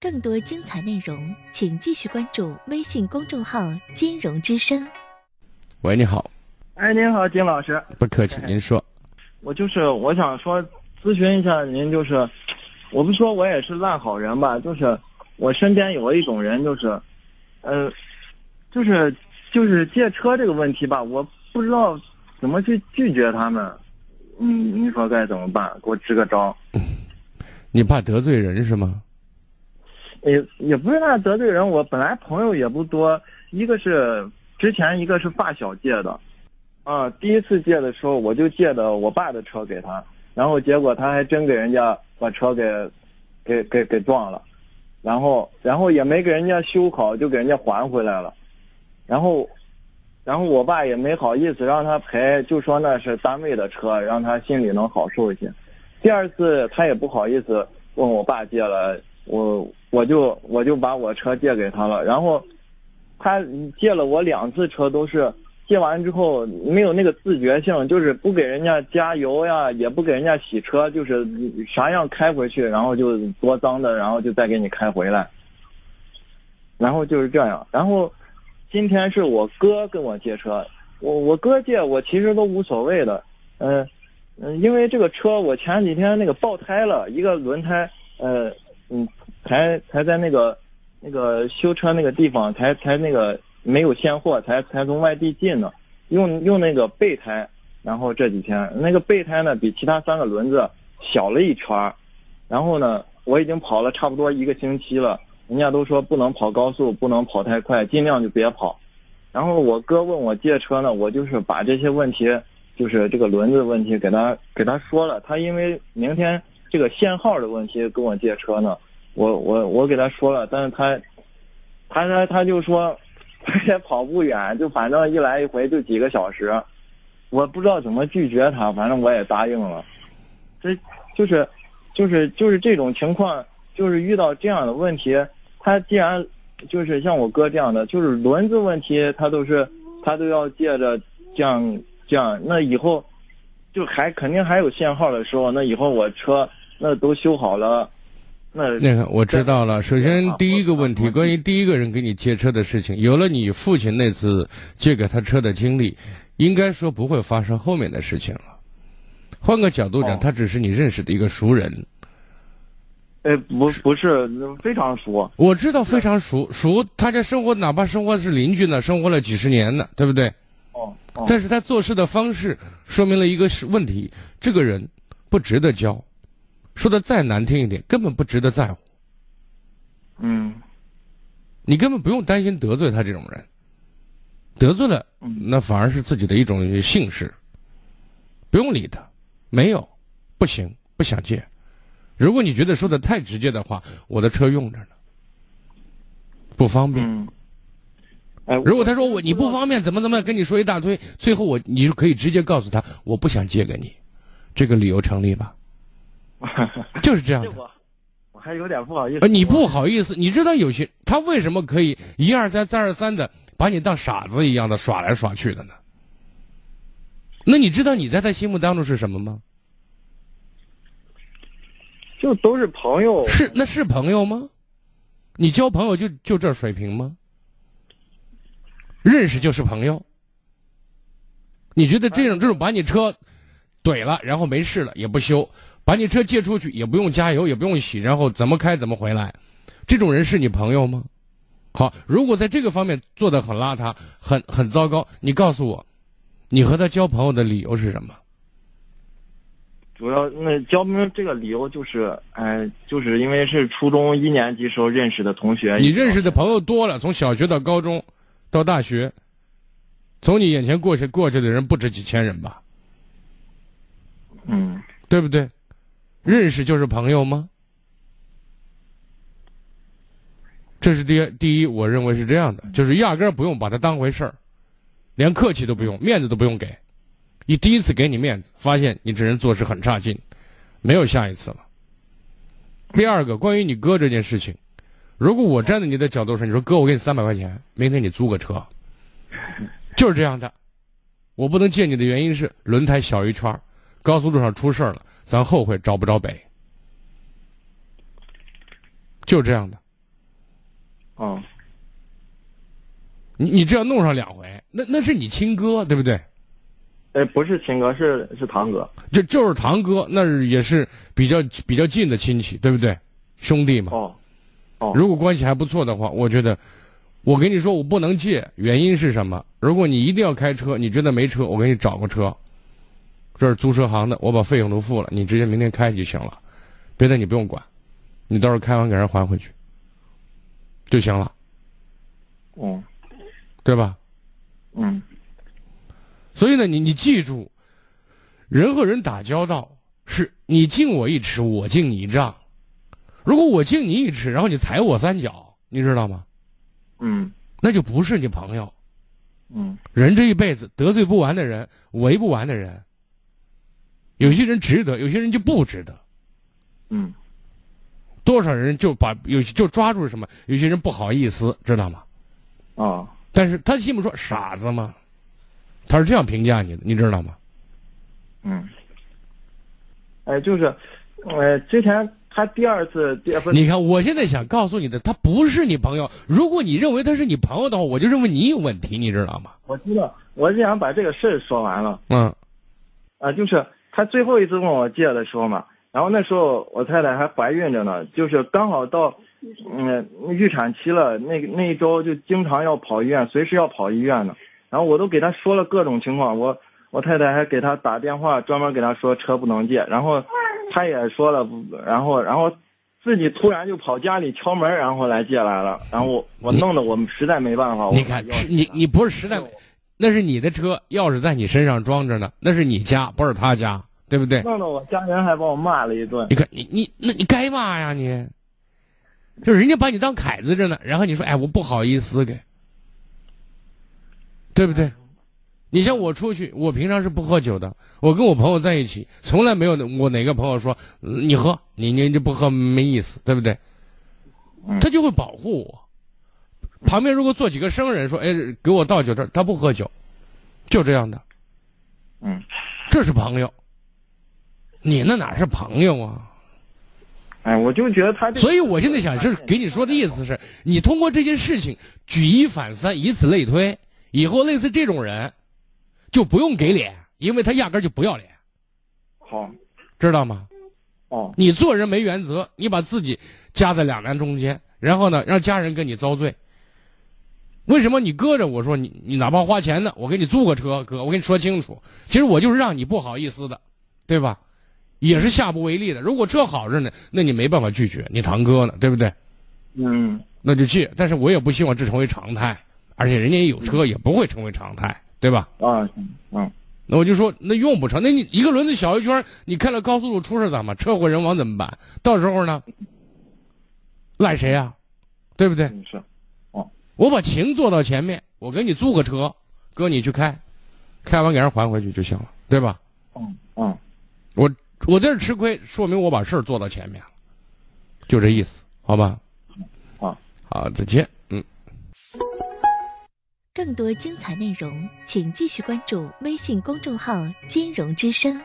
更多精彩内容，请继续关注微信公众号“金融之声”。喂，你好。哎，您好，金老师。不客气，您说。我就是我想说咨询一下您，就是我不说我也是烂好人吧，就是我身边有一种人，就是呃，就是就是借车这个问题吧，我不知道怎么去拒绝他们。嗯，你说该怎么办？给我支个招。你怕得罪人是吗？也也不是怕得罪人，我本来朋友也不多，一个是之前一个是发小借的，啊，第一次借的时候我就借的我爸的车给他，然后结果他还真给人家把车给给给给撞了，然后然后也没给人家修好就给人家还回来了，然后然后我爸也没好意思让他赔，就说那是单位的车，让他心里能好受一些。第二次他也不好意思问我爸借了，我我就我就把我车借给他了，然后他借了我两次车，都是借完之后没有那个自觉性，就是不给人家加油呀，也不给人家洗车，就是啥样开回去，然后就多脏的，然后就再给你开回来，然后就是这样。然后今天是我哥跟我借车，我我哥借我其实都无所谓的，嗯。嗯，因为这个车我前几天那个爆胎了，一个轮胎，呃，嗯，才才在那个那个修车那个地方才才那个没有现货，才才从外地进的，用用那个备胎，然后这几天那个备胎呢比其他三个轮子小了一圈然后呢我已经跑了差不多一个星期了，人家都说不能跑高速，不能跑太快，尽量就别跑。然后我哥问我借车呢，我就是把这些问题。就是这个轮子问题，给他给他说了，他因为明天这个限号的问题跟我借车呢，我我我给他说了，但是他，他他他就说，他也跑不远，就反正一来一回就几个小时，我不知道怎么拒绝他，反正我也答应了，这就是，就是就是这种情况，就是遇到这样的问题，他既然就是像我哥这样的，就是轮子问题，他都是他都要借着这样。这样，那以后就还肯定还有限号的时候，那以后我车那都修好了，那那个我知道了。首先第一个问题，关于第一个人给你借车的事情，有了你父亲那次借给他车的经历，应该说不会发生后面的事情了。换个角度讲，他只是你认识的一个熟人。哎，不不是非常熟。我知道非常熟熟，他家生活哪怕生活是邻居呢，生活了几十年呢，对不对？但是他做事的方式说明了一个是问题：这个人不值得交，说的再难听一点，根本不值得在乎。嗯，你根本不用担心得罪他这种人，得罪了，那反而是自己的一种幸事。不用理他，没有，不行，不想借。如果你觉得说的太直接的话，我的车用着呢，不方便。哎，如果他说我你不方便怎么怎么跟你说一大堆，最后我你就可以直接告诉他我不想借给你，这个理由成立吧？就是这样的。我还有点不好意思。你不好意思，你知道有些他为什么可以一二三再二三的把你当傻子一样的耍来耍去的呢？那你知道你在他心目当中是什么吗？就都是朋友。是那是朋友吗？你交朋友就就这水平吗？认识就是朋友，你觉得这种这种把你车怼了，然后没事了也不修，把你车借出去也不用加油也不用洗，然后怎么开怎么回来，这种人是你朋友吗？好，如果在这个方面做的很邋遢、很很糟糕，你告诉我，你和他交朋友的理由是什么？主要那交朋友这个理由就是，哎，就是因为是初中一年级时候认识的同学。你认识的朋友多了，从小学到高中。到大学，从你眼前过去过去的人不止几千人吧？嗯，对不对？认识就是朋友吗？这是第第一，我认为是这样的，就是压根儿不用把他当回事儿，连客气都不用，面子都不用给。你第一次给你面子，发现你这人做事很差劲，没有下一次了。第二个，关于你哥这件事情。如果我站在你的角度上，你说哥，我给你三百块钱，明天你租个车，就是这样的。我不能借你的原因是轮胎小一圈高速路上出事了，咱后悔找不着北。就是这样的。哦，你你这样弄上两回，那那是你亲哥对不对？哎，不是亲哥，是是堂哥。就就是堂哥，那也是比较比较近的亲戚，对不对？兄弟嘛。哦，哦，如果关系还不错的话，我觉得，我跟你说，我不能借，原因是什么？如果你一定要开车，你觉得没车，我给你找个车，这是租车行的，我把费用都付了，你直接明天开就行了，别的你不用管，你到时候开完给人还回去就行了，嗯对吧？嗯所以呢，你你记住，人和人打交道是你敬我一尺，我敬你一丈。如果我敬你一尺，然后你踩我三脚，你知道吗？嗯那就不是你朋友。嗯人这一辈子得罪不完的人，围不完的人。有些人值得，有些人就不值得。嗯多少人就把有就抓住什么？有些人不好意思，知道吗？啊但是他心里说傻子吗？他是这样评价你的，你知道吗？嗯。哎，就是，呃，之前他第二次第不是你看，我现在想告诉你的，他不是你朋友。如果你认为他是你朋友的话，我就认为你有问题，你知道吗？我知道，我是想把这个事儿说完了。嗯啊，就是他最后一次问我借的时候嘛，然后那时候我太太还怀孕着呢，就是刚好到，嗯，预产期了，那那一周就经常要跑医院，随时要跑医院呢。然后我都给他说了各种情况，我我太太还给他打电话，专门给他说车不能借，然后他也说了，然后然后自己突然就跑家里敲门，然后来借来了，然后我我弄得我们实在没办法。我你看，你你不是实在，那是你的车，钥匙在你身上装着呢，那是你家，不是他家，对不对？弄得我家人还把我骂了一顿。你看，你你那你该骂呀你，就是人家把你当凯子着呢，然后你说哎我不好意思给，对不对？你像我出去，我平常是不喝酒的，我跟我朋友在一起，从来没有我哪个朋友说嗯你喝，你你这不喝没意思，对不对？嗯他就会保护我。旁边如果坐几个生人说哎给我倒酒，他他不喝酒，就这样的，嗯这是朋友。你那哪是朋友啊？哎，我就觉得他这个所以我现在想是给你说的意思是，你通过这件事情举一反三，以此类推，以后类似这种人，就不用给脸，因为他压根儿就不要脸，好知道吗？哦你做人没原则，你把自己夹在两难中间，然后呢，让家人跟你遭罪。为什么你搁着我说你你哪怕花钱呢，我给你租个车，哥，我跟你说清楚，其实我就是让你不好意思的，对吧？也是下不为例的。如果车好着呢，那你没办法拒绝，你堂哥呢，对不对？嗯那就去，但是我也不希望这成为常态，而且人家也有车，也不会成为常态，对吧？啊嗯那我就说，那用不成，那你一个轮子小一圈，你开了高速路出事怎么？车祸人亡怎么办？到时候呢，赖谁呀、对不对？是，哦我把情做到前面，我给你租个车，哥你去开，开完给人还回去就行了，对吧？嗯嗯我我在这吃亏，说明我把事儿做到前面了，就这意思，好吧？好，好，再见，嗯。更多精彩内容，请继续关注微信公众号“金融之声”。